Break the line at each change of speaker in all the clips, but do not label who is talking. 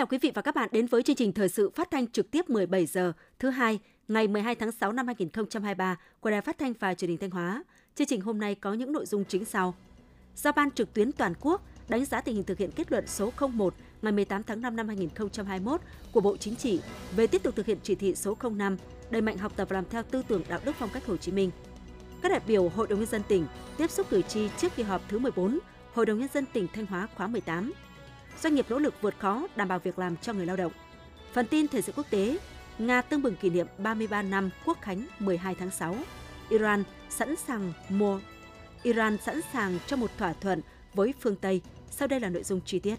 chào quý vị và các bạn đến với chương trình thời sự phát thanh trực tiếp 17 giờ, thứ hai, ngày 12 tháng 6 năm 2023 của Đài Phát thanh và Truyền hình Thanh Hóa. Chương trình hôm nay có những nội dung chính sau. Giao ban trực tuyến toàn quốc đánh giá tình hình thực hiện kết luận số 01 ngày 18 tháng 5 năm 2021 của Bộ Chính trị về tiếp tục thực hiện chỉ thị số 05 đẩy mạnh học tập và làm theo tư tưởng đạo đức phong cách Hồ Chí Minh. Các đại biểu Hội đồng nhân dân tỉnh tiếp xúc cử tri trước kỳ họp thứ 14 Hội đồng nhân dân tỉnh Thanh Hóa khóa 18 doanh nghiệp nỗ lực vượt khó đảm bảo việc làm cho người lao động. Phần tin thời sự quốc tế, Nga tương bừng kỷ niệm 33 năm Quốc khánh 12 tháng 6. Iran sẵn sàng mua Iran sẵn sàng cho một thỏa thuận với phương Tây. Sau đây là nội dung chi tiết.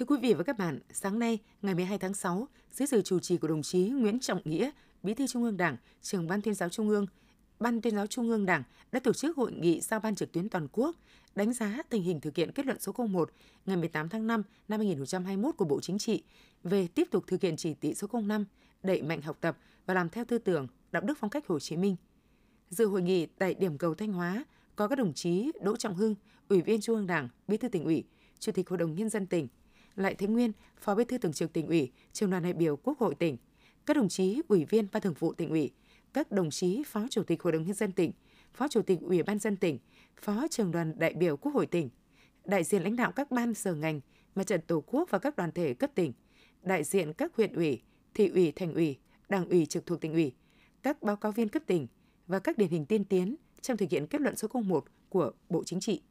Thưa quý vị và các bạn, sáng nay, ngày 12 tháng 6, dưới sự chủ trì của đồng chí Nguyễn Trọng Nghĩa, Bí thư Trung ương Đảng, trưởng Ban tuyên giáo Trung ương, Ban tuyên giáo Trung ương Đảng đã tổ chức hội nghị giao ban trực tuyến toàn quốc đánh giá tình hình thực hiện kết luận số 01 ngày 18 tháng 5 năm 2021 của Bộ Chính trị về tiếp tục thực hiện chỉ thị số 05 đẩy mạnh học tập và làm theo tư tưởng, đạo đức phong cách Hồ Chí Minh. Dự hội nghị tại điểm cầu Thanh Hóa có các đồng chí Đỗ Trọng Hưng, Ủy viên Trung ương Đảng, Bí thư tỉnh ủy, Chủ tịch Hội đồng nhân dân tỉnh, lại Thế Nguyên, Phó Bí thư Thường trực tỉnh ủy, Trường đoàn đại biểu Quốc hội tỉnh, các đồng chí ủy viên Ban Thường vụ tỉnh ủy, các đồng chí Phó Chủ tịch Hội đồng nhân dân tỉnh, Phó Chủ tịch Ủy ban dân tỉnh, Phó Trường đoàn đại biểu Quốc hội tỉnh, đại diện lãnh đạo các ban sở ngành, mặt trận Tổ quốc và các đoàn thể cấp tỉnh, đại diện các huyện ủy, thị ủy, thành ủy, đảng ủy trực thuộc tỉnh ủy, các báo cáo viên cấp tỉnh và các điển hình tiên tiến trong thực hiện kết luận số 01 của Bộ Chính trị.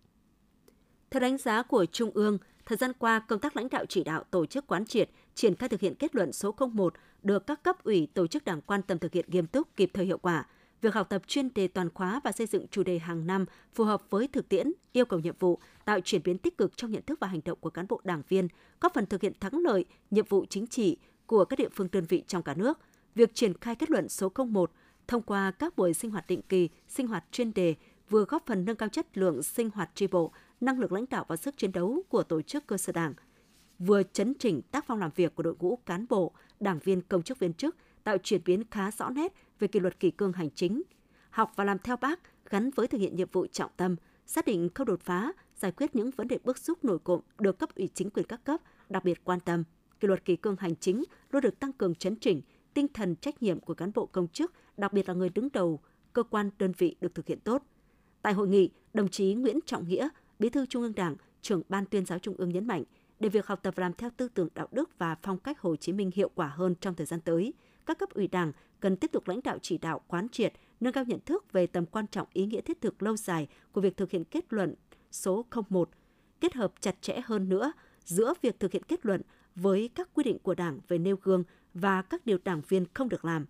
Theo đánh giá của Trung ương, Thời gian qua, công tác lãnh đạo chỉ đạo tổ chức quán triệt, triển khai thực hiện kết luận số 01 được các cấp ủy tổ chức đảng quan tâm thực hiện nghiêm túc, kịp thời hiệu quả. Việc học tập chuyên đề toàn khóa và xây dựng chủ đề hàng năm phù hợp với thực tiễn, yêu cầu nhiệm vụ, tạo chuyển biến tích cực trong nhận thức và hành động của cán bộ đảng viên, góp phần thực hiện thắng lợi nhiệm vụ chính trị của các địa phương đơn vị trong cả nước. Việc triển khai kết luận số 01 thông qua các buổi sinh hoạt định kỳ, sinh hoạt chuyên đề vừa góp phần nâng cao chất lượng sinh hoạt tri bộ, năng lực lãnh đạo và sức chiến đấu của tổ chức cơ sở đảng, vừa chấn chỉnh tác phong làm việc của đội ngũ cán bộ, đảng viên công chức viên chức, tạo chuyển biến khá rõ nét về kỷ luật kỷ cương hành chính, học và làm theo bác gắn với thực hiện nhiệm vụ trọng tâm, xác định khâu đột phá, giải quyết những vấn đề bức xúc nổi cộm được cấp ủy chính quyền các cấp đặc biệt quan tâm. Kỷ luật kỷ cương hành chính luôn được tăng cường chấn chỉnh, tinh thần trách nhiệm của cán bộ công chức, đặc biệt là người đứng đầu cơ quan đơn vị được thực hiện tốt. Tại hội nghị, đồng chí Nguyễn Trọng Nghĩa, Bí thư Trung ương Đảng, trưởng Ban tuyên giáo Trung ương nhấn mạnh, để việc học tập và làm theo tư tưởng đạo đức và phong cách Hồ Chí Minh hiệu quả hơn trong thời gian tới, các cấp ủy Đảng cần tiếp tục lãnh đạo chỉ đạo quán triệt, nâng cao nhận thức về tầm quan trọng ý nghĩa thiết thực lâu dài của việc thực hiện kết luận số 01, kết hợp chặt chẽ hơn nữa giữa việc thực hiện kết luận với các quy định của Đảng về nêu gương và các điều đảng viên không được làm.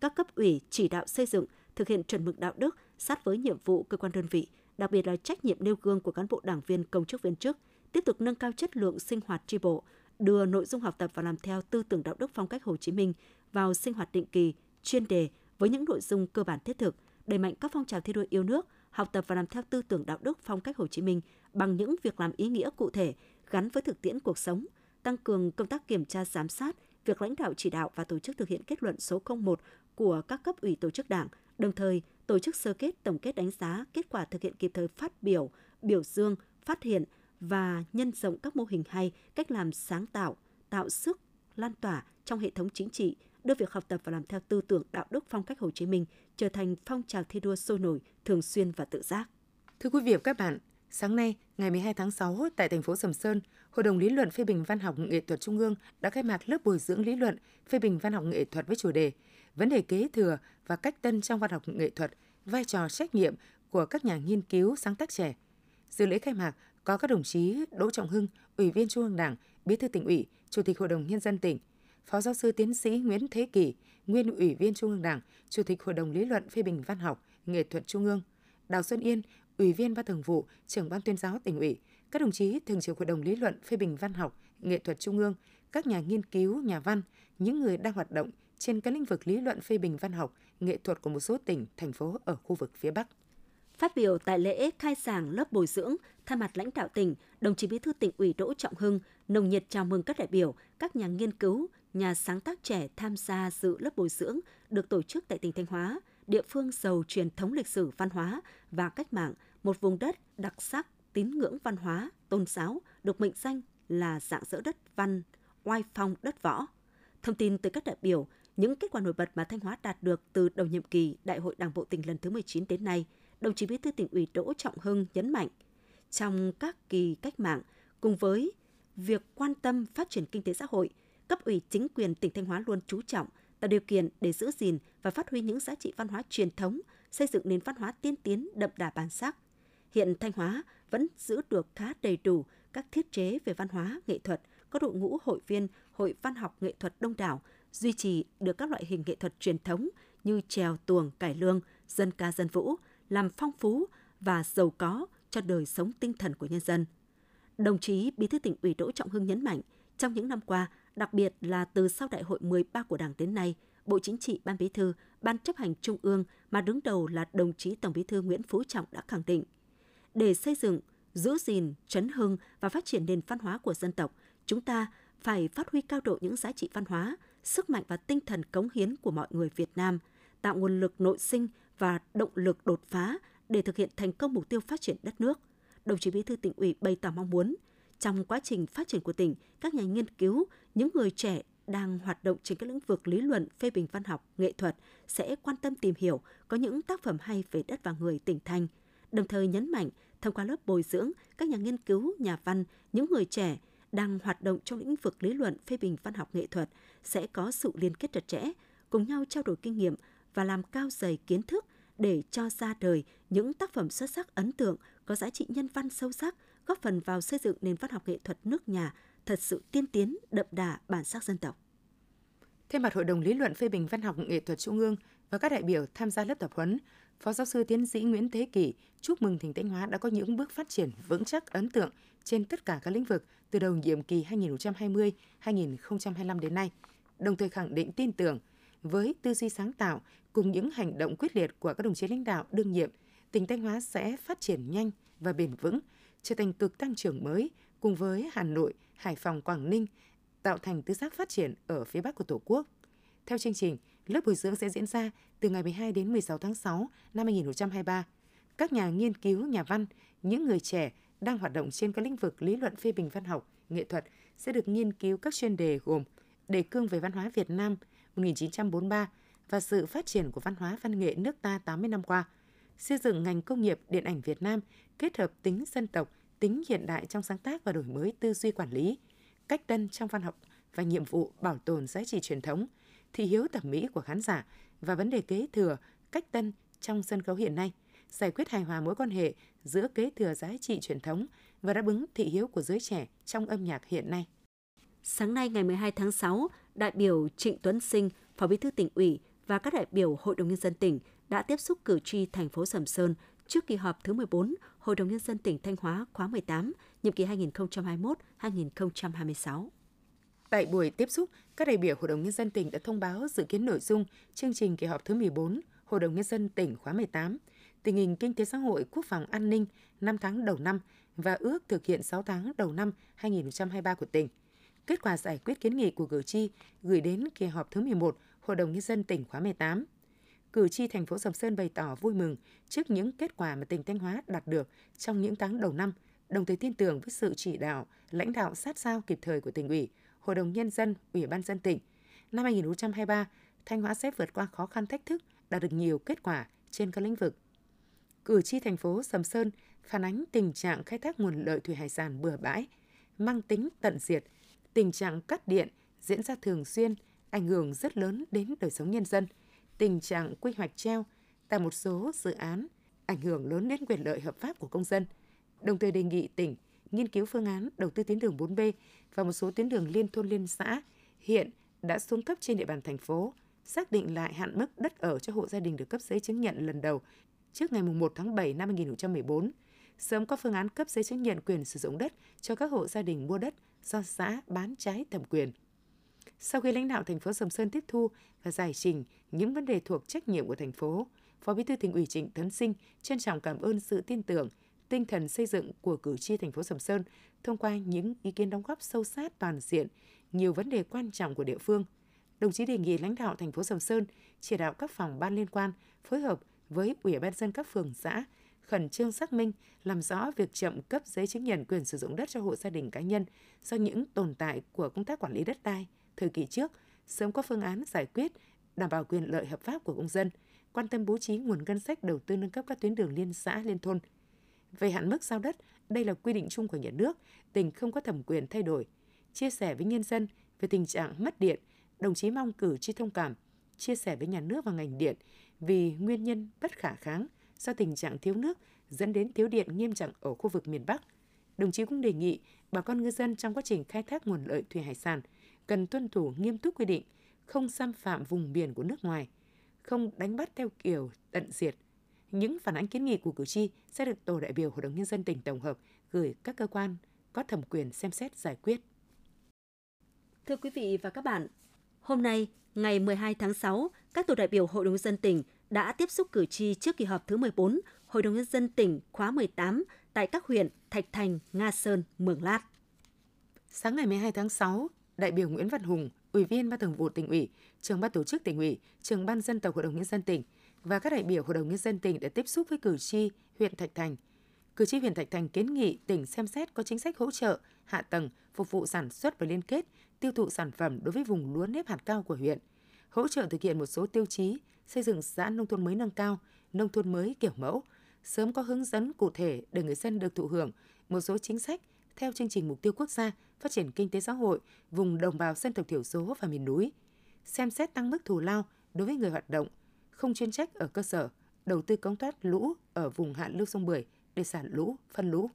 Các cấp ủy chỉ đạo xây dựng, thực hiện chuẩn mực đạo đức sát với nhiệm vụ cơ quan đơn vị, đặc biệt là trách nhiệm nêu gương của cán bộ đảng viên công chức viên chức, tiếp tục nâng cao chất lượng sinh hoạt tri bộ, đưa nội dung học tập và làm theo tư tưởng đạo đức phong cách Hồ Chí Minh vào sinh hoạt định kỳ, chuyên đề với những nội dung cơ bản thiết thực, đẩy mạnh các phong trào thi đua yêu nước, học tập và làm theo tư tưởng đạo đức phong cách Hồ Chí Minh bằng những việc làm ý nghĩa cụ thể gắn với thực tiễn cuộc sống, tăng cường công tác kiểm tra giám sát, việc lãnh đạo chỉ đạo và tổ chức thực hiện kết luận số 01 của các cấp ủy tổ chức đảng, đồng thời tổ chức sơ kết tổng kết đánh giá kết quả thực hiện kịp thời phát biểu, biểu dương, phát hiện và nhân rộng các mô hình hay, cách làm sáng tạo, tạo sức, lan tỏa trong hệ thống chính trị, đưa việc học tập và làm theo tư tưởng đạo đức phong cách Hồ Chí Minh trở thành phong trào thi đua sôi nổi, thường xuyên và tự giác.
Thưa quý vị và các bạn, sáng nay, ngày 12 tháng 6 tại thành phố Sầm Sơn, Hội đồng lý luận phê bình văn học nghệ thuật Trung ương đã khai mạc lớp bồi dưỡng lý luận phê bình văn học nghệ thuật với chủ đề vấn đề kế thừa và cách tân trong văn học nghệ thuật, vai trò trách nhiệm của các nhà nghiên cứu sáng tác trẻ. Dự lễ khai mạc có các đồng chí Đỗ Trọng Hưng, Ủy viên Trung ương Đảng, Bí thư tỉnh ủy, Chủ tịch Hội đồng nhân dân tỉnh, Phó giáo sư tiến sĩ Nguyễn Thế Kỳ, nguyên Ủy viên Trung ương Đảng, Chủ tịch Hội đồng lý luận phê bình văn học, nghệ thuật Trung ương, Đào Xuân Yên, Ủy viên Ban Thường vụ, Trưởng ban tuyên giáo tỉnh ủy, các đồng chí Thường trực Hội đồng lý luận phê bình văn học, nghệ thuật Trung ương, các nhà nghiên cứu, nhà văn, những người đang hoạt động trên các lĩnh vực lý luận phê bình văn học, nghệ thuật của một số tỉnh, thành phố ở khu vực phía Bắc.
Phát biểu tại lễ khai giảng lớp bồi dưỡng, thay mặt lãnh đạo tỉnh, đồng chí Bí thư tỉnh ủy Đỗ Trọng Hưng nồng nhiệt chào mừng các đại biểu, các nhà nghiên cứu, nhà sáng tác trẻ tham gia dự lớp bồi dưỡng được tổ chức tại tỉnh Thanh Hóa, địa phương giàu truyền thống lịch sử văn hóa và cách mạng, một vùng đất đặc sắc, tín ngưỡng văn hóa, tôn giáo, được mệnh danh là dạng dỡ đất văn, oai phong đất võ. Thông tin từ các đại biểu, những kết quả nổi bật mà Thanh Hóa đạt được từ đầu nhiệm kỳ Đại hội Đảng bộ tỉnh lần thứ 19 đến nay, đồng chí Bí thư tỉnh ủy Đỗ Trọng Hưng nhấn mạnh, trong các kỳ cách mạng, cùng với việc quan tâm phát triển kinh tế xã hội, cấp ủy chính quyền tỉnh Thanh Hóa luôn chú trọng tạo điều kiện để giữ gìn và phát huy những giá trị văn hóa truyền thống, xây dựng nền văn hóa tiên tiến đậm đà bản sắc. Hiện Thanh Hóa vẫn giữ được khá đầy đủ các thiết chế về văn hóa, nghệ thuật, có đội ngũ hội viên hội văn học nghệ thuật đông đảo, duy trì được các loại hình nghệ thuật truyền thống như trèo, tuồng, cải lương, dân ca dân vũ, làm phong phú và giàu có cho đời sống tinh thần của nhân dân. Đồng chí Bí thư tỉnh ủy Đỗ Trọng Hưng nhấn mạnh, trong những năm qua, đặc biệt là từ sau đại hội 13 của Đảng đến nay, Bộ Chính trị, Ban Bí thư, Ban chấp hành Trung ương mà đứng đầu là đồng chí Tổng Bí thư Nguyễn Phú Trọng đã khẳng định, để xây dựng, giữ gìn, chấn hưng và phát triển nền văn hóa của dân tộc, chúng ta phải phát huy cao độ những giá trị văn hóa, sức mạnh và tinh thần cống hiến của mọi người Việt Nam, tạo nguồn lực nội sinh và động lực đột phá để thực hiện thành công mục tiêu phát triển đất nước. Đồng chí Bí thư tỉnh ủy bày tỏ mong muốn trong quá trình phát triển của tỉnh, các nhà nghiên cứu, những người trẻ đang hoạt động trên các lĩnh vực lý luận, phê bình văn học, nghệ thuật sẽ quan tâm tìm hiểu có những tác phẩm hay về đất và người tỉnh thành. Đồng thời nhấn mạnh, thông qua lớp bồi dưỡng, các nhà nghiên cứu, nhà văn, những người trẻ đang hoạt động trong lĩnh vực lý luận, phê bình văn học nghệ thuật sẽ có sự liên kết chặt chẽ, cùng nhau trao đổi kinh nghiệm và làm cao dày kiến thức để cho ra đời những tác phẩm xuất sắc ấn tượng, có giá trị nhân văn sâu sắc, góp phần vào xây dựng nền văn học nghệ thuật nước nhà thật sự tiên tiến, đậm đà bản sắc dân tộc.
Thay mặt Hội đồng lý luận phê bình văn học nghệ thuật Trung ương và các đại biểu tham gia lớp tập huấn, Phó giáo sư tiến sĩ Nguyễn Thế Kỷ chúc mừng tỉnh Thanh Hóa đã có những bước phát triển vững chắc ấn tượng trên tất cả các lĩnh vực từ đầu nhiệm kỳ 2020-2025 đến nay, đồng thời khẳng định tin tưởng với tư duy sáng tạo cùng những hành động quyết liệt của các đồng chí lãnh đạo đương nhiệm, tỉnh Thanh Hóa sẽ phát triển nhanh và bền vững, trở thành cực tăng trưởng mới cùng với Hà Nội, Hải Phòng, Quảng Ninh, tạo thành tứ giác phát triển ở phía Bắc của Tổ quốc. Theo chương trình, lớp bồi dưỡng sẽ diễn ra từ ngày 12 đến 16 tháng 6 năm 2023. Các nhà nghiên cứu, nhà văn, những người trẻ đang hoạt động trên các lĩnh vực lý luận phê bình văn học, nghệ thuật sẽ được nghiên cứu các chuyên đề gồm đề cương về văn hóa Việt Nam 1943 và sự phát triển của văn hóa văn nghệ nước ta 80 năm qua, xây dựng ngành công nghiệp điện ảnh Việt Nam kết hợp tính dân tộc, tính hiện đại trong sáng tác và đổi mới tư duy quản lý, cách tân trong văn học và nhiệm vụ bảo tồn giá trị truyền thống, thị hiếu thẩm mỹ của khán giả và vấn đề kế thừa, cách tân trong sân khấu hiện nay, giải quyết hài hòa mối quan hệ giữa kế thừa giá trị truyền thống và đáp ứng thị hiếu của giới trẻ trong âm nhạc hiện nay.
Sáng nay ngày 12 tháng 6, đại biểu Trịnh Tuấn Sinh, Phó Bí thư tỉnh ủy và các đại biểu Hội đồng nhân dân tỉnh đã tiếp xúc cử tri thành phố Sầm Sơn trước kỳ họp thứ 14 Hội đồng nhân dân tỉnh Thanh Hóa khóa 18, nhiệm kỳ 2021-2026.
Tại buổi tiếp xúc, các đại biểu Hội đồng nhân dân tỉnh đã thông báo dự kiến nội dung chương trình kỳ họp thứ 14 Hội đồng nhân dân tỉnh khóa 18, tình hình kinh tế xã hội, quốc phòng an ninh 5 tháng đầu năm và ước thực hiện 6 tháng đầu năm 2023 của tỉnh. Kết quả giải quyết kiến nghị của cử tri gửi đến kỳ họp thứ 11 Hội đồng nhân dân tỉnh khóa 18 cử tri thành phố Sầm Sơn bày tỏ vui mừng trước những kết quả mà tỉnh Thanh Hóa đạt được trong những tháng đầu năm, đồng thời tin tưởng với sự chỉ đạo, lãnh đạo sát sao kịp thời của tỉnh ủy, Hội đồng Nhân dân, Ủy ban dân tỉnh. Năm 2023, Thanh Hóa sẽ vượt qua khó khăn thách thức, đạt được nhiều kết quả trên các lĩnh vực. Cử tri thành phố Sầm Sơn phản ánh tình trạng khai thác nguồn lợi thủy hải sản bừa bãi, mang tính tận diệt, tình trạng cắt điện diễn ra thường xuyên, ảnh hưởng rất lớn đến đời sống nhân dân – tình trạng quy hoạch treo tại một số dự án ảnh hưởng lớn đến quyền lợi hợp pháp của công dân. Đồng thời đề nghị tỉnh nghiên cứu phương án đầu tư tuyến đường 4B và một số tuyến đường liên thôn liên xã hiện đã xuống cấp trên địa bàn thành phố, xác định lại hạn mức đất ở cho hộ gia đình được cấp giấy chứng nhận lần đầu trước ngày 1 tháng 7 năm 2014, sớm có phương án cấp giấy chứng nhận quyền sử dụng đất cho các hộ gia đình mua đất do xã bán trái thẩm quyền. Sau khi lãnh đạo thành phố Sầm Sơn tiếp thu và giải trình những vấn đề thuộc trách nhiệm của thành phố, Phó Bí thư tỉnh ủy Trịnh Tấn Sinh trân trọng cảm ơn sự tin tưởng, tinh thần xây dựng của cử tri thành phố Sầm Sơn thông qua những ý kiến đóng góp sâu sát toàn diện, nhiều vấn đề quan trọng của địa phương. Đồng chí đề nghị lãnh đạo thành phố Sầm Sơn chỉ đạo các phòng ban liên quan phối hợp với Ủy ban dân các phường xã khẩn trương xác minh, làm rõ việc chậm cấp giấy chứng nhận quyền sử dụng đất cho hộ gia đình cá nhân do những tồn tại của công tác quản lý đất đai thời kỳ trước, sớm có phương án giải quyết, đảm bảo quyền lợi hợp pháp của công dân, quan tâm bố trí nguồn ngân sách đầu tư nâng cấp các tuyến đường liên xã liên thôn. Về hạn mức giao đất, đây là quy định chung của nhà nước, tỉnh không có thẩm quyền thay đổi. Chia sẻ với nhân dân về tình trạng mất điện, đồng chí mong cử tri thông cảm, chia sẻ với nhà nước và ngành điện vì nguyên nhân bất khả kháng do tình trạng thiếu nước dẫn đến thiếu điện nghiêm trọng ở khu vực miền Bắc. Đồng chí cũng đề nghị bà con ngư dân trong quá trình khai thác nguồn lợi thủy hải sản cần tuân thủ nghiêm túc quy định, không xâm phạm vùng biển của nước ngoài, không đánh bắt theo kiểu tận diệt. Những phản ánh kiến nghị của cử tri sẽ được tổ đại biểu Hội đồng Nhân dân tỉnh tổng hợp gửi các cơ quan có thẩm quyền xem xét giải quyết.
Thưa quý vị và các bạn, hôm nay, ngày 12 tháng 6, các tổ đại biểu Hội đồng Nhân dân tỉnh đã tiếp xúc cử tri trước kỳ họp thứ 14 Hội đồng Nhân dân tỉnh khóa 18 tại các huyện Thạch Thành, Nga Sơn, Mường Lát.
Sáng ngày 12 tháng 6, đại biểu Nguyễn Văn Hùng, Ủy viên Ban Thường vụ tỉnh ủy, trưởng ban tổ chức tỉnh ủy, trưởng ban dân tộc Hội đồng Nhân dân tỉnh và các đại biểu Hội đồng Nhân dân tỉnh đã tiếp xúc với cử tri huyện Thạch Thành. Cử tri huyện Thạch Thành kiến nghị tỉnh xem xét có chính sách hỗ trợ, hạ tầng, phục vụ sản xuất và liên kết, tiêu thụ sản phẩm đối với vùng lúa nếp hạt cao của huyện, hỗ trợ thực hiện một số tiêu chí xây dựng xã nông thôn mới nâng cao, nông thôn mới kiểu mẫu, sớm có hướng dẫn cụ thể để người dân được thụ hưởng một số chính sách theo chương trình mục tiêu quốc gia phát triển kinh tế xã hội vùng đồng bào dân tộc thiểu số và miền núi, xem xét tăng mức thù lao đối với người hoạt động không chuyên trách ở cơ sở, đầu tư công thoát lũ ở vùng hạ lưu sông Bưởi để sản lũ, phân lũ.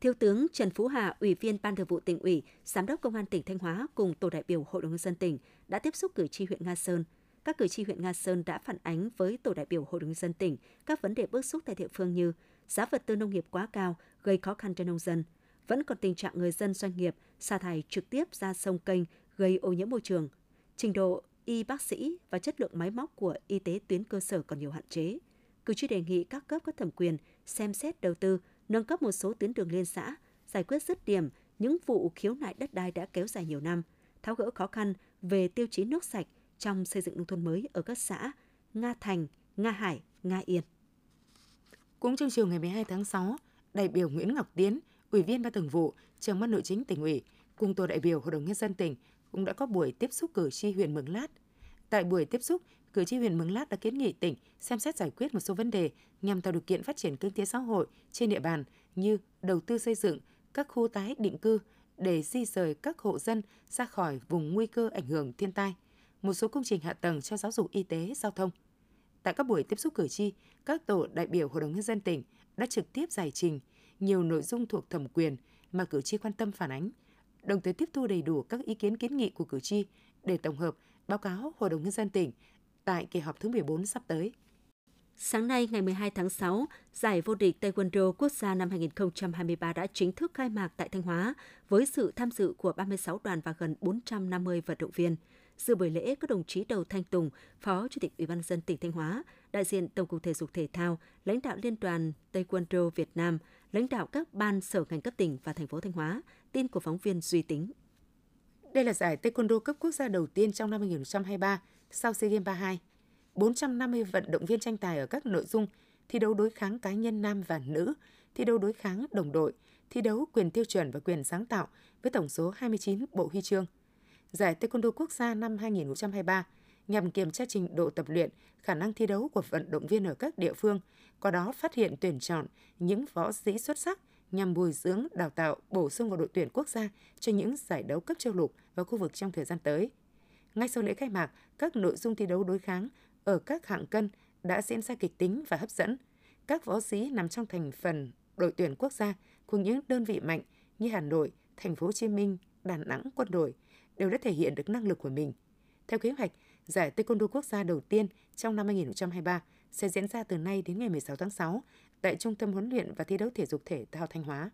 Thiếu tướng Trần Phú Hà, Ủy viên Ban Thường vụ tỉnh ủy, Giám đốc Công an tỉnh Thanh Hóa cùng tổ đại biểu Hội đồng nhân dân tỉnh đã tiếp xúc cử tri huyện Nga Sơn – các cử tri huyện Nga Sơn đã phản ánh với tổ đại biểu Hội đồng nhân dân tỉnh các vấn đề bức xúc tại địa phương như giá vật tư nông nghiệp quá cao gây khó khăn cho nông dân, vẫn còn tình trạng người dân doanh nghiệp xả thải trực tiếp ra sông kênh gây ô nhiễm môi trường, trình độ y bác sĩ và chất lượng máy móc của y tế tuyến cơ sở còn nhiều hạn chế. Cử tri đề nghị các cấp có thẩm quyền xem xét đầu tư, nâng cấp một số tuyến đường liên xã, giải quyết dứt điểm những vụ khiếu nại đất đai đã kéo dài nhiều năm, tháo gỡ khó khăn về tiêu chí nước sạch, trong xây dựng nông thôn mới ở các xã Nga Thành, Nga Hải, Nga Yên.
Cũng trong chiều ngày 12 tháng 6, đại biểu Nguyễn Ngọc Tiến, Ủy viên Ban Thường vụ, Trưởng ban Nội chính tỉnh ủy, cùng tổ đại biểu Hội đồng nhân dân tỉnh cũng đã có buổi tiếp xúc cử tri huyện Mường Lát. Tại buổi tiếp xúc, cử tri huyện Mường Lát đã kiến nghị tỉnh xem xét giải quyết một số vấn đề nhằm tạo điều kiện phát triển kinh tế xã hội trên địa bàn như đầu tư xây dựng các khu tái định cư để di rời các hộ dân ra khỏi vùng nguy cơ ảnh hưởng thiên tai – một số công trình hạ tầng cho giáo dục y tế, giao thông. Tại các buổi tiếp xúc cử tri, các tổ đại biểu Hội đồng Nhân dân tỉnh đã trực tiếp giải trình nhiều nội dung thuộc thẩm quyền mà cử tri quan tâm phản ánh, đồng thời tiếp thu đầy đủ các ý kiến kiến nghị của cử tri để tổng hợp báo cáo Hội đồng Nhân dân tỉnh tại kỳ họp thứ 14 sắp tới.
Sáng nay, ngày 12 tháng 6, giải vô địch Taekwondo quốc gia năm 2023 đã chính thức khai mạc tại Thanh Hóa với sự tham dự của 36 đoàn và gần 450 vận động viên. Dự buổi lễ có đồng chí Đầu Thanh Tùng, Phó Chủ tịch Ủy ban dân tỉnh Thanh Hóa, đại diện Tổng cục Thể dục Thể thao, lãnh đạo Liên đoàn Taekwondo Việt Nam, lãnh đạo các ban sở ngành cấp tỉnh và thành phố Thanh Hóa. Tin của phóng viên Duy Tính.
Đây là giải Taekwondo cấp quốc gia đầu tiên trong năm 2023 sau SEA Games 32. 450 vận động viên tranh tài ở các nội dung thi đấu đối kháng cá nhân nam và nữ, thi đấu đối kháng đồng đội, thi đấu quyền tiêu chuẩn và quyền sáng tạo với tổng số 29 bộ huy chương – Giải Taekwondo Quốc gia năm 2023 nhằm kiểm tra trình độ tập luyện, khả năng thi đấu của vận động viên ở các địa phương, qua đó phát hiện tuyển chọn những võ sĩ xuất sắc nhằm bồi dưỡng, đào tạo, bổ sung vào đội tuyển quốc gia cho những giải đấu cấp châu lục và khu vực trong thời gian tới. Ngay sau lễ khai mạc, các nội dung thi đấu đối kháng ở các hạng cân đã diễn ra kịch tính và hấp dẫn. Các võ sĩ nằm trong thành phần đội tuyển quốc gia cùng những đơn vị mạnh như Hà Nội, Thành phố Hồ Chí Minh, Đà Nẵng, quân đội – đều đã thể hiện được năng lực của mình. Theo kế hoạch, giải Taekwondo quốc gia đầu tiên trong năm 2023 sẽ diễn ra từ nay đến ngày 16 tháng 6 tại Trung tâm huấn luyện và thi đấu thể dục thể thao Thanh Hóa.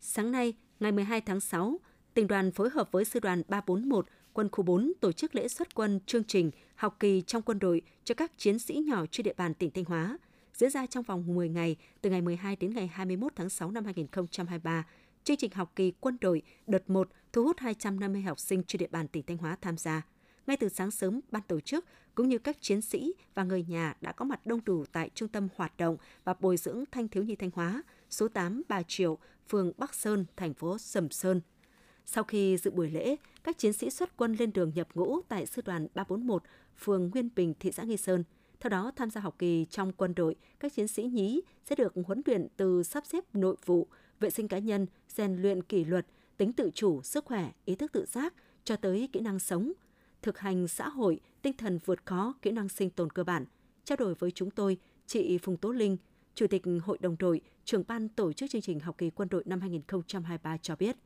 Sáng nay, ngày 12 tháng 6, tỉnh đoàn phối hợp với sư đoàn 341 quân khu 4 tổ chức lễ xuất quân chương trình học kỳ trong quân đội cho các chiến sĩ nhỏ trên địa bàn tỉnh Thanh Hóa, diễn ra trong vòng 10 ngày từ ngày 12 đến ngày 21 tháng 6 năm 2023 chương trình học kỳ quân đội đợt 1 thu hút 250 học sinh trên địa bàn tỉnh Thanh Hóa tham gia. Ngay từ sáng sớm, ban tổ chức cũng như các chiến sĩ và người nhà đã có mặt đông đủ tại Trung tâm Hoạt động và Bồi dưỡng Thanh thiếu nhi Thanh Hóa, số 8 Bà Triệu, phường Bắc Sơn, thành phố Sầm Sơn. Sau khi dự buổi lễ, các chiến sĩ xuất quân lên đường nhập ngũ tại sư đoàn 341, phường Nguyên Bình, thị xã Nghi Sơn. Theo đó, tham gia học kỳ trong quân đội, các chiến sĩ nhí sẽ được huấn luyện từ sắp xếp nội vụ, vệ sinh cá nhân, rèn luyện kỷ luật, tính tự chủ, sức khỏe, ý thức tự giác, cho tới kỹ năng sống, thực hành xã hội, tinh thần vượt khó, kỹ năng sinh tồn cơ bản. Trao đổi với chúng tôi, chị Phùng Tố Linh, Chủ tịch Hội đồng đội, trưởng ban tổ chức chương trình học kỳ quân đội năm 2023 cho biết,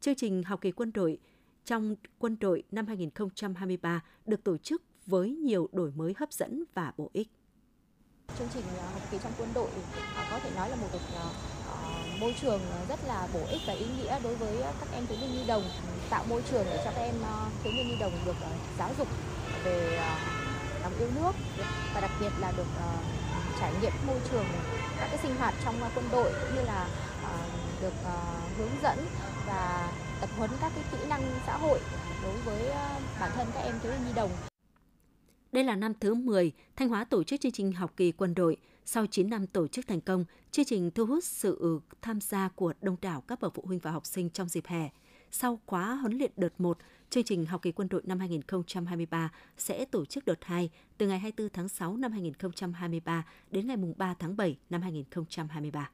chương trình học kỳ quân đội trong quân đội năm 2023 được tổ chức với nhiều đổi mới hấp dẫn và bổ ích.
Chương trình à, học kỳ trong quân đội à, có thể nói là một à, môi trường rất là bổ ích và ý nghĩa đối với các em thiếu niên nhi đồng, tạo môi trường để cho các em thiếu niên nhi đồng được giáo dục về lòng yêu nước và đặc biệt là được trải nghiệm môi trường các cái sinh hoạt trong quân đội cũng như là được hướng dẫn và tập huấn các cái kỹ năng xã hội đối với bản thân các em thiếu niên nhi đồng.
Đây là năm thứ 10 Thanh Hóa tổ chức chương trình học kỳ quân đội. Sau 9 năm tổ chức thành công, chương trình thu hút sự tham gia của đông đảo các bậc phụ huynh và học sinh trong dịp hè. Sau khóa huấn luyện đợt 1, chương trình học kỳ quân đội năm 2023 sẽ tổ chức đợt 2 từ ngày 24 tháng 6 năm 2023 đến ngày 3 tháng 7 năm 2023.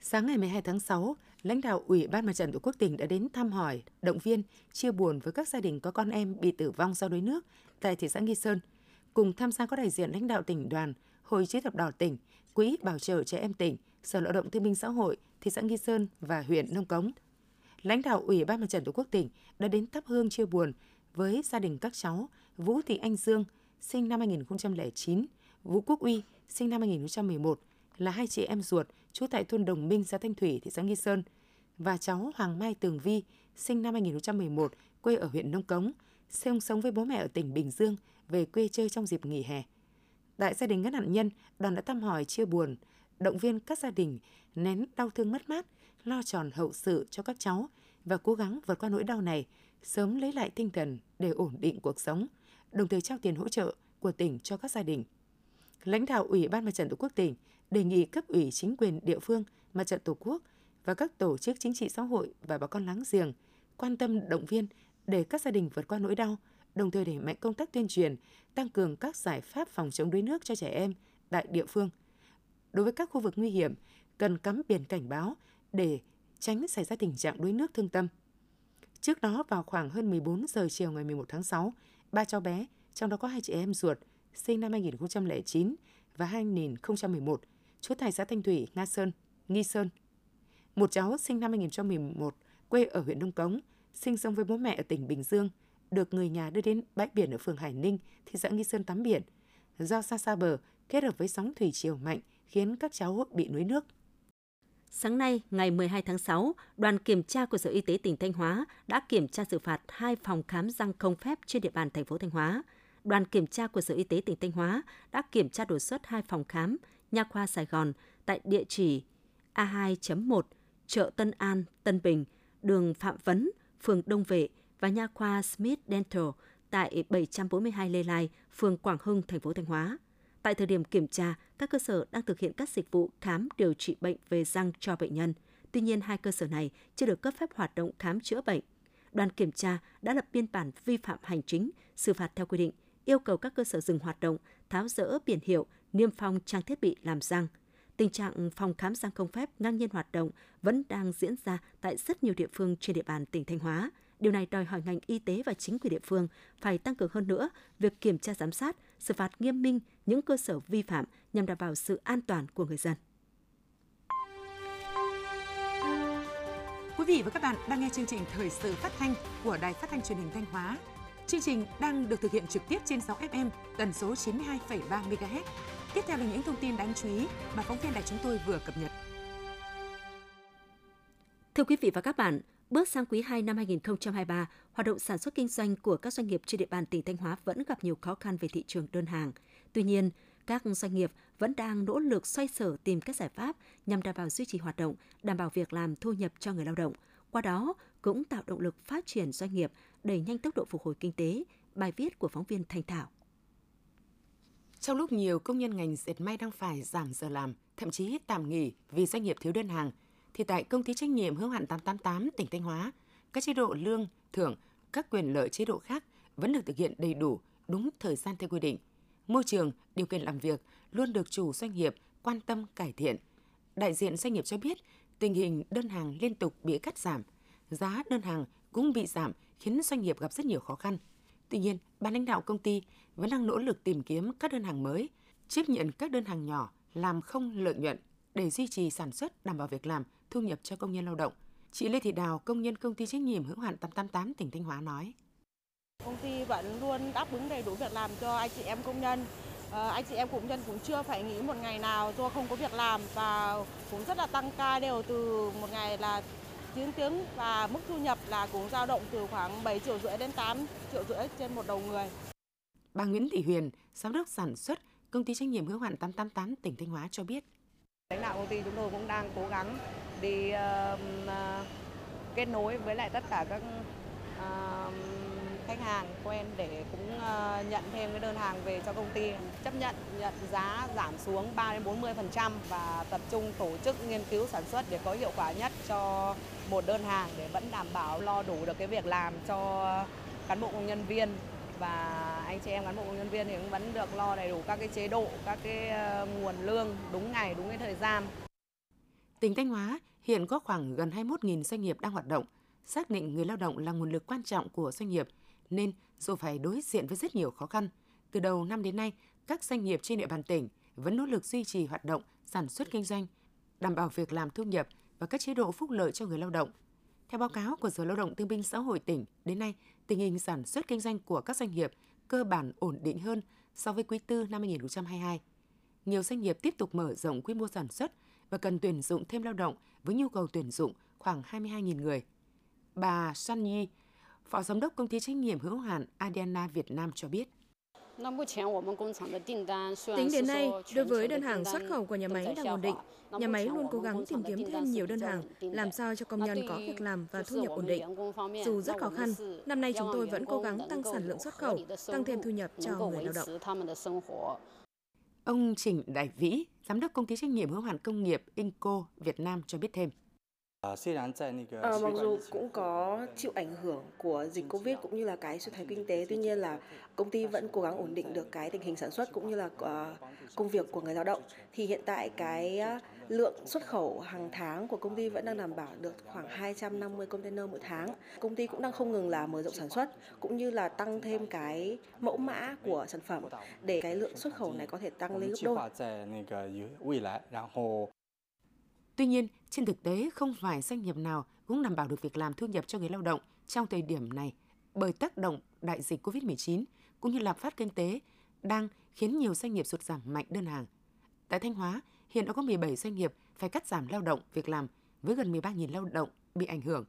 Sáng ngày 12 tháng 6, lãnh đạo Ủy ban Mặt trận Tổ quốc tỉnh đã đến thăm hỏi, động viên, chia buồn với các gia đình có con em bị tử vong do đuối nước tại thị xã Nghi Sơn. Cùng tham gia có đại diện lãnh đạo tỉnh đoàn, Hội chữ thập đỏ tỉnh, Quỹ bảo trợ trẻ em tỉnh, Sở Lao động Thương binh Xã hội, thị xã Nghi Sơn và huyện Nông Cống. Lãnh đạo Ủy ban Mặt trận Tổ quốc tỉnh đã đến thắp hương chia buồn với gia đình các cháu Vũ Thị Anh Dương, sinh năm 2009, Vũ Quốc Uy, sinh năm 2011, là hai chị em ruột trú tại thôn Đồng Minh, xã Thanh Thủy, thị xã Nghi Sơn, và cháu Hoàng Mai Tường Vi, sinh năm 2011, quê ở huyện Nông Cống, sinh sống với bố mẹ ở tỉnh Bình Dương, về quê chơi trong dịp nghỉ hè. Tại gia đình các nạn nhân, đoàn đã thăm hỏi chia buồn, động viên các gia đình nén đau thương mất mát, lo tròn hậu sự cho các cháu và cố gắng vượt qua nỗi đau này, sớm lấy lại tinh thần để ổn định cuộc sống, đồng thời trao tiền hỗ trợ của tỉnh cho các gia đình. Lãnh đạo Ủy ban Mặt trận Tổ quốc tỉnh đề nghị cấp ủy chính quyền địa phương, Mặt trận Tổ quốc và các tổ chức chính trị xã hội và bà con láng giềng quan tâm động viên để các gia đình vượt qua nỗi đau, đồng thời đẩy mạnh công tác tuyên truyền, tăng cường các giải pháp phòng chống đuối nước cho trẻ em tại địa phương. Đối với các khu vực nguy hiểm, cần cắm biển cảnh báo để tránh xảy ra tình trạng đuối nước thương tâm. Trước đó vào khoảng hơn 14 giờ chiều ngày 11 tháng 6, ba cháu bé, trong đó có hai chị em ruột, sinh năm 2009 và 2011, trú tại xã Thanh Thủy, Nga Sơn, Nghi Sơn. Một cháu sinh năm 2011, quê ở huyện Đông Cống, sinh sống với bố mẹ ở tỉnh Bình Dương, được người nhà đưa đến bãi biển ở phường Hải Ninh, thị xã Nghi Sơn tắm biển. Do xa xa bờ, kết hợp với sóng thủy chiều mạnh khiến các cháu bị đuối nước.
Sáng nay, ngày 12 tháng 6, đoàn kiểm tra của Sở Y tế tỉnh Thanh Hóa đã kiểm tra xử phạt hai phòng khám răng không phép trên địa bàn thành phố Thanh Hóa. Đoàn kiểm tra của Sở Y tế tỉnh Thanh Hóa đã kiểm tra đột xuất hai phòng khám Nha khoa Sài Gòn tại địa chỉ A2.1 chợ Tân An, Tân Bình, đường Phạm Vấn, phường Đông Vệ và nha khoa Smith Dental tại 742 Lê Lai, phường Quảng Hưng, thành phố Thanh Hóa. Tại thời điểm kiểm tra, các cơ sở đang thực hiện các dịch vụ khám điều trị bệnh về răng cho bệnh nhân. Tuy nhiên, hai cơ sở này chưa được cấp phép hoạt động khám chữa bệnh. Đoàn kiểm tra đã lập biên bản vi phạm hành chính, xử phạt theo quy định, yêu cầu các cơ sở dừng hoạt động, tháo rỡ biển hiệu, niêm phong trang thiết bị làm răng. Tình trạng phòng khám răng không phép ngang nhiên hoạt động vẫn đang diễn ra tại rất nhiều địa phương trên địa bàn tỉnh Thanh Hóa. Điều này đòi hỏi ngành y tế và chính quyền địa phương phải tăng cường hơn nữa việc kiểm tra giám sát, xử phạt nghiêm minh những cơ sở vi phạm nhằm đảm bảo sự an toàn của người dân.
Quý vị và các bạn đang nghe chương trình Thời sự phát thanh của Đài Phát thanh Truyền hình Thanh Hóa. Chương trình đang được thực hiện trực tiếp trên 6 FM tần số 92,3 MHz. Tiếp theo là những thông tin đáng chú ý mà phóng viên đài chúng tôi vừa cập nhật.
Thưa quý vị và các bạn, Bước sang quý 2 năm 2023, hoạt động sản xuất kinh doanh của các doanh nghiệp trên địa bàn tỉnh Thanh Hóa vẫn gặp nhiều khó khăn về thị trường đơn hàng. Tuy nhiên, Các doanh nghiệp vẫn đang nỗ lực xoay sở tìm các giải pháp nhằm đảm bảo duy trì hoạt động, đảm bảo việc làm thu nhập cho người lao động. Qua đó cũng tạo động lực phát triển doanh nghiệp, đẩy nhanh tốc độ phục hồi kinh tế. Bài viết của phóng viên Thanh Thảo.
Trong lúc nhiều công nhân ngành dệt may đang phải giảm giờ làm, thậm chí tạm nghỉ vì doanh nghiệp thiếu đơn hàng, thì tại công ty trách nhiệm hữu hạn 888 tỉnh Thanh Hóa, các chế độ lương, thưởng, các quyền lợi chế độ khác vẫn được thực hiện đầy đủ, đúng thời gian theo quy định. Môi trường, điều kiện làm việc luôn được chủ doanh nghiệp quan tâm cải thiện. Đại diện doanh nghiệp cho biết, tình hình đơn hàng liên tục bị cắt giảm, giá đơn hàng cũng bị giảm khiến doanh nghiệp gặp rất nhiều khó khăn. Tuy nhiên, ban lãnh đạo công ty vẫn đang nỗ lực tìm kiếm các đơn hàng mới, chấp nhận các đơn hàng nhỏ làm không lợi nhuận để duy trì sản xuất đảm bảo việc làm, thu nhập cho công nhân lao động. Chị Lê Thị Đào, công nhân công ty trách nhiệm hữu hạn 888 tỉnh Thanh Hóa nói.
Công ty vẫn luôn đáp ứng đầy đủ việc làm cho anh chị em công nhân. À, anh chị em công nhân cũng chưa phải nghỉ một ngày nào do không có việc làm và cũng rất là tăng ca đều từ một ngày là 9 tiếng và mức thu nhập là cũng dao động từ khoảng 7 triệu rưỡi đến 8 triệu rưỡi trên một đầu người.
Bà Nguyễn Thị Huyền, giám đốc sản xuất công ty trách nhiệm hữu hạn 888 tỉnh Thanh Hóa cho biết.
Lãnh đạo công ty chúng tôi cũng đang cố gắng đi uh, uh, kết nối với lại tất cả các uh, khách hàng quen để cũng uh, nhận thêm cái đơn hàng về cho công ty chấp nhận nhận giá giảm xuống 3 đến 40% và tập trung tổ chức nghiên cứu sản xuất để có hiệu quả nhất cho một đơn hàng để vẫn đảm bảo lo đủ được cái việc làm cho cán bộ công nhân viên và anh chị em cán bộ công nhân viên thì cũng vẫn được lo đầy đủ các cái chế độ, các cái ờ, nguồn lương đúng ngày, đúng cái thời gian.
Tỉnh Thanh Hóa hiện có khoảng gần 21.000 doanh nghiệp đang hoạt động. Xác định người lao động là nguồn lực quan trọng của doanh nghiệp, nên dù phải đối diện với rất nhiều khó khăn, từ đầu năm đến nay, các doanh nghiệp trên địa bàn tỉnh vẫn nỗ lực duy trì hoạt động, sản xuất kinh doanh, đảm bảo việc làm thu nhập và các chế độ phúc lợi cho người lao động. Theo báo cáo của Sở Lao động Thương binh Xã hội tỉnh, đến nay, tình hình sản xuất kinh doanh của các doanh nghiệp cơ bản ổn định hơn so với quý 4 năm 2022. Nhiều doanh nghiệp tiếp tục mở rộng quy mô sản xuất và cần tuyển dụng thêm lao động với nhu cầu tuyển dụng khoảng 22.000 người. Bà Sun Yi, Phó Giám đốc Công ty trách nhiệm hữu hạn Adiana Việt Nam cho biết.
Tính đến nay, đối với đơn hàng xuất khẩu của nhà máy đang ổn định, nhà máy luôn cố gắng tìm kiếm thêm nhiều đơn hàng, làm sao cho công nhân có việc làm và thu nhập ổn định. Dù rất khó khăn, năm nay chúng tôi vẫn cố gắng tăng sản lượng xuất khẩu, tăng thêm thu nhập cho người lao động.
Ông Trình Đại Vĩ, Giám đốc Công ty trách nhiệm hữu hạn công nghiệp Inco Việt Nam cho biết thêm.
À, mặc dù cũng có chịu ảnh hưởng của dịch Covid cũng như là cái suy thoái kinh tế, tuy nhiên là công ty vẫn cố gắng ổn định được cái tình hình sản xuất cũng như là uh, công việc của người lao động. Thì hiện tại cái lượng xuất khẩu hàng tháng của công ty vẫn đang đảm bảo được khoảng 250 container mỗi tháng. Công ty cũng đang không ngừng là mở rộng sản xuất cũng như là tăng thêm cái mẫu mã của sản phẩm để cái lượng xuất khẩu này có thể tăng lên gấp đôi.
Tuy nhiên, trên thực tế không phải doanh nghiệp nào cũng đảm bảo được việc làm thu nhập cho người lao động trong thời điểm này bởi tác động đại dịch COVID-19 cũng như lạm phát kinh tế đang khiến nhiều doanh nghiệp sụt giảm mạnh đơn hàng. Tại Thanh Hóa, hiện đã có 17 doanh nghiệp phải cắt giảm lao động việc làm với gần 13.000 lao động bị ảnh hưởng.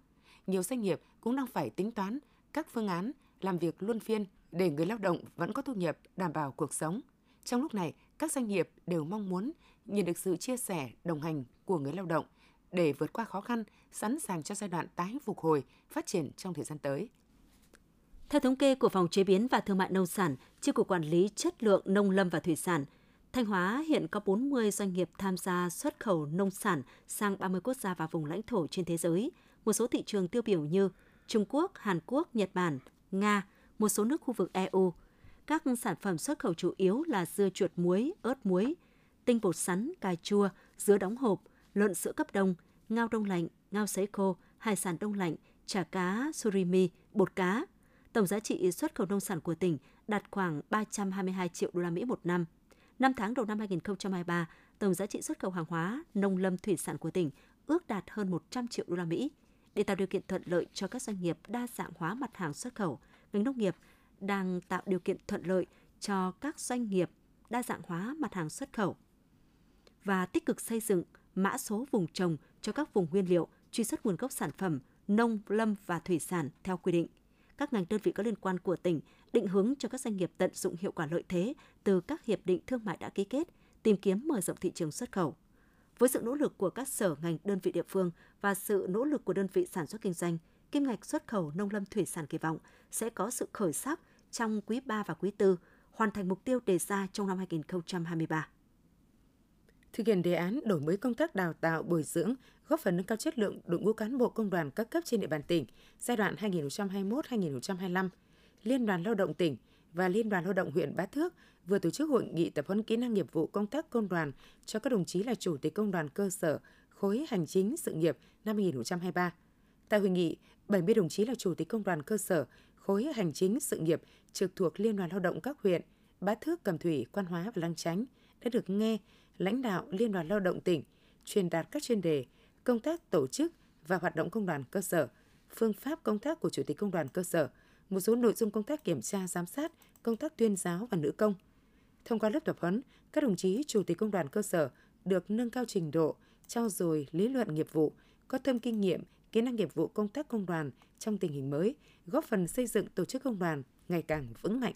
Nhiều doanh nghiệp cũng đang phải tính toán các phương án làm việc luân phiên để người lao động vẫn có thu nhập đảm bảo cuộc sống. Trong lúc này, các doanh nghiệp đều mong muốn nhận được sự chia sẻ, đồng hành của người lao động để vượt qua khó khăn, sẵn sàng cho giai đoạn tái phục hồi, phát triển trong thời gian tới.
Theo thống kê của Phòng Chế biến và Thương mại Nông sản, Chi cục Quản lý Chất lượng Nông lâm và Thủy sản, Thanh Hóa hiện có 40 doanh nghiệp tham gia xuất khẩu nông sản sang 30 quốc gia và vùng lãnh thổ trên thế giới. Một số thị trường tiêu biểu như Trung Quốc, Hàn Quốc, Nhật Bản, Nga, một số nước khu vực EU. Các sản phẩm xuất khẩu chủ yếu là dưa chuột muối, ớt muối, tinh bột sắn, cà chua, dứa đóng hộp, lợn sữa cấp đông, ngao đông lạnh, ngao sấy khô, hải sản đông lạnh, chả cá, surimi, bột cá. Tổng giá trị xuất khẩu nông sản của tỉnh đạt khoảng 322 triệu đô la Mỹ một năm. Năm tháng đầu năm 2023, tổng giá trị xuất khẩu hàng hóa nông lâm thủy sản của tỉnh ước đạt hơn 100 triệu đô la Mỹ. Để tạo điều kiện thuận lợi cho các doanh nghiệp đa dạng hóa mặt hàng xuất khẩu, ngành nông nghiệp đang tạo điều kiện thuận lợi cho các doanh nghiệp đa dạng hóa mặt hàng xuất khẩu và tích cực xây dựng mã số vùng trồng cho các vùng nguyên liệu, truy xuất nguồn gốc sản phẩm nông, lâm và thủy sản theo quy định các ngành đơn vị có liên quan của tỉnh định hướng cho các doanh nghiệp tận dụng hiệu quả lợi thế từ các hiệp định thương mại đã ký kết, tìm kiếm mở rộng thị trường xuất khẩu. Với sự nỗ lực của các sở ngành đơn vị địa phương và sự nỗ lực của đơn vị sản xuất kinh doanh, kim ngạch xuất khẩu nông lâm thủy sản kỳ vọng sẽ có sự khởi sắc trong quý 3 và quý 4, hoàn thành mục tiêu đề ra trong năm 2023
thực hiện đề án đổi mới công tác đào tạo bồi dưỡng, góp phần nâng cao chất lượng đội ngũ cán bộ công đoàn các cấp trên địa bàn tỉnh giai đoạn 2021-2025. Liên đoàn Lao động tỉnh và Liên đoàn Lao động huyện Bá Thước vừa tổ chức hội nghị tập huấn kỹ năng nghiệp vụ công tác công đoàn cho các đồng chí là chủ tịch công đoàn cơ sở khối hành chính sự nghiệp năm 2023. Tại hội nghị, 70 đồng chí là chủ tịch công đoàn cơ sở khối hành chính sự nghiệp trực thuộc Liên đoàn Lao động các huyện Bá Thước, Cẩm Thủy, Quan Hóa và Lăng Chánh đã được nghe lãnh đạo Liên đoàn Lao động tỉnh truyền đạt các chuyên đề công tác tổ chức và hoạt động công đoàn cơ sở, phương pháp công tác của Chủ tịch Công đoàn cơ sở, một số nội dung công tác kiểm tra giám sát, công tác tuyên giáo và nữ công. Thông qua lớp tập huấn, các đồng chí Chủ tịch Công đoàn cơ sở được nâng cao trình độ, trao dồi lý luận nghiệp vụ, có thêm kinh nghiệm, kỹ năng nghiệp vụ công tác công đoàn trong tình hình mới, góp phần xây dựng tổ chức công đoàn ngày càng vững mạnh.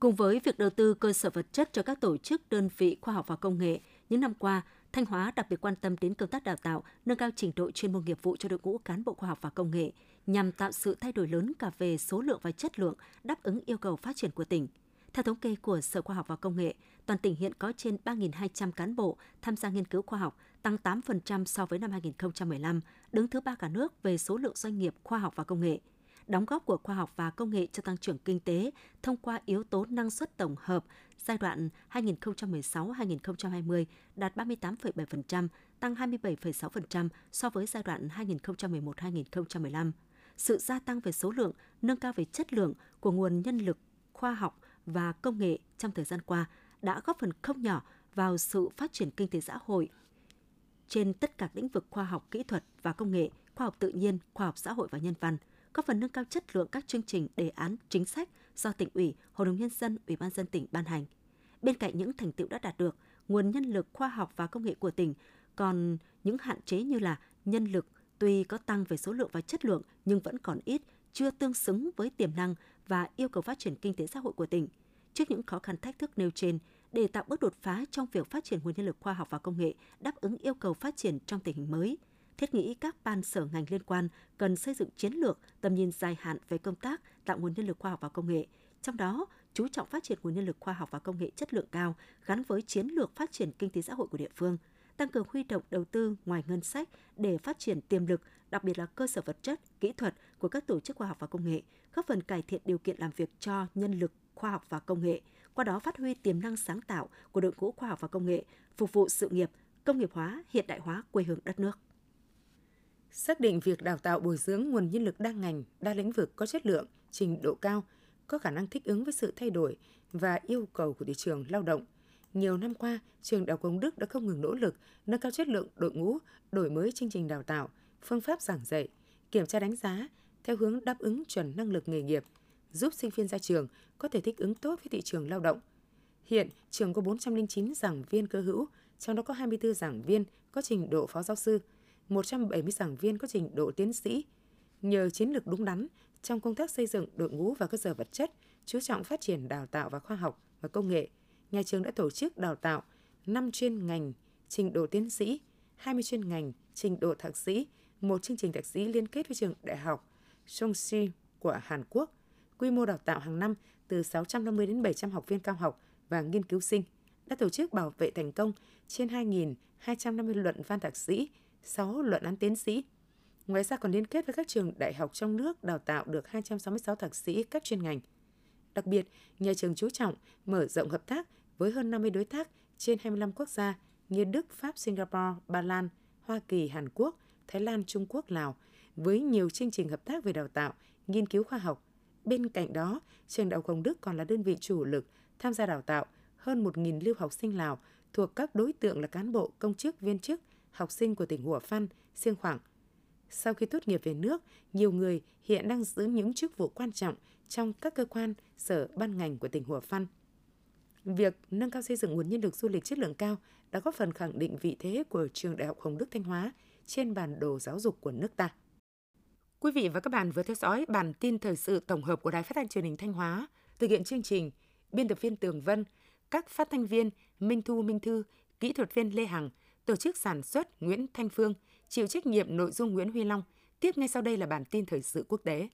Cùng với việc đầu tư cơ sở vật chất cho các tổ chức đơn vị khoa học và công nghệ, những năm qua, Thanh Hóa đặc biệt quan tâm đến công tác đào tạo, nâng cao trình độ chuyên môn nghiệp vụ cho đội ngũ cán bộ khoa học và công nghệ, nhằm tạo sự thay đổi lớn cả về số lượng và chất lượng, đáp ứng yêu cầu phát triển của tỉnh. Theo thống kê của Sở Khoa học và Công nghệ, toàn tỉnh hiện có trên 3.200 cán bộ tham gia nghiên cứu khoa học, tăng 8% so với năm 2015, đứng thứ ba cả nước về số lượng doanh nghiệp khoa học và công nghệ – đóng góp của khoa học và công nghệ cho tăng trưởng kinh tế thông qua yếu tố năng suất tổng hợp giai đoạn 2016-2020 đạt 38,7%, tăng 27,6% so với giai đoạn 2011-2015. Sự gia tăng về số lượng, nâng cao về chất lượng của nguồn nhân lực khoa học và công nghệ trong thời gian qua đã góp phần không nhỏ vào sự phát triển kinh tế xã hội trên tất cả lĩnh vực khoa học kỹ thuật và công nghệ, khoa học tự nhiên, khoa học xã hội và nhân văn – góp phần nâng cao chất lượng các chương trình, đề án, chính sách do tỉnh ủy, Hội đồng nhân dân, Ủy ban dân tỉnh ban hành. Bên cạnh những thành tựu đã đạt được, nguồn nhân lực khoa học và công nghệ của tỉnh còn những hạn chế như là nhân lực tuy có tăng về số lượng và chất lượng nhưng vẫn còn ít, chưa tương xứng với tiềm năng và yêu cầu phát triển kinh tế xã hội của tỉnh. Trước những khó khăn thách thức nêu trên, để tạo bước đột phá trong việc phát triển nguồn nhân lực khoa học và công nghệ đáp ứng yêu cầu phát triển trong tình hình mới, thiết nghĩ các ban sở ngành liên quan cần xây dựng chiến lược tầm nhìn dài hạn về công tác tạo nguồn nhân lực khoa học và công nghệ, trong đó chú trọng phát triển nguồn nhân lực khoa học và công nghệ chất lượng cao gắn với chiến lược phát triển kinh tế xã hội của địa phương, tăng cường huy động đầu tư ngoài ngân sách để phát triển tiềm lực, đặc biệt là cơ sở vật chất, kỹ thuật của các tổ chức khoa học và công nghệ, góp phần cải thiện điều kiện làm việc cho nhân lực khoa học và công nghệ, qua đó phát huy tiềm năng sáng tạo của đội ngũ khoa học và công nghệ, phục vụ sự nghiệp công nghiệp hóa, hiện đại hóa quê hương đất nước
xác định việc đào tạo bồi dưỡng nguồn nhân lực đa ngành, đa lĩnh vực có chất lượng, trình độ cao, có khả năng thích ứng với sự thay đổi và yêu cầu của thị trường lao động. Nhiều năm qua, trường Đại học Công Đức đã không ngừng nỗ lực nâng cao chất lượng đội ngũ, đổi mới chương trình đào tạo, phương pháp giảng dạy, kiểm tra đánh giá theo hướng đáp ứng chuẩn năng lực nghề nghiệp, giúp sinh viên ra trường có thể thích ứng tốt với thị trường lao động. Hiện, trường có 409 giảng viên cơ hữu, trong đó có 24 giảng viên có trình độ phó giáo sư, 170 giảng viên có trình độ tiến sĩ. Nhờ chiến lược đúng đắn trong công tác xây dựng đội ngũ và cơ sở vật chất, chú trọng phát triển đào tạo và khoa học và công nghệ, nhà trường đã tổ chức đào tạo 5 chuyên ngành trình độ tiến sĩ, 20 chuyên ngành trình độ thạc sĩ, một chương trình thạc sĩ liên kết với trường đại học Songsi của Hàn Quốc. Quy mô đào tạo hàng năm từ 650 đến 700 học viên cao học và nghiên cứu sinh đã tổ chức bảo vệ thành công trên 2.250 luận văn thạc sĩ 6 luận án tiến sĩ. Ngoài ra còn liên kết với các trường đại học trong nước đào tạo được 266 thạc sĩ các chuyên ngành. Đặc biệt, nhà trường chú trọng mở rộng hợp tác với hơn 50 đối tác trên 25 quốc gia như Đức, Pháp, Singapore, Ba Lan, Hoa Kỳ, Hàn Quốc, Thái Lan, Trung Quốc, Lào với nhiều chương trình hợp tác về đào tạo, nghiên cứu khoa học. Bên cạnh đó, trường Đại học Hồng Đức còn là đơn vị chủ lực tham gia đào tạo hơn 1.000 lưu học sinh Lào thuộc các đối tượng là cán bộ, công chức, viên chức, học sinh của tỉnh Hủa Phăn, Siêng Khoảng. Sau khi tốt nghiệp về nước, nhiều người hiện đang giữ những chức vụ quan trọng trong các cơ quan, sở, ban ngành của tỉnh Hủa Phăn. Việc nâng cao xây dựng nguồn nhân lực du lịch chất lượng cao đã góp phần khẳng định vị thế của trường Đại học Hồng Đức Thanh Hóa trên bản đồ giáo dục của nước ta. Quý vị và các bạn vừa theo dõi bản tin thời sự tổng hợp của Đài Phát thanh Truyền hình Thanh Hóa. Thực hiện chương trình, biên tập viên Tường Vân, các phát thanh viên Minh Thu Minh Thư, kỹ thuật viên Lê Hằng, tổ chức sản xuất Nguyễn Thanh Phương, chịu trách nhiệm nội dung Nguyễn Huy Long. Tiếp ngay sau đây là bản tin thời sự quốc tế.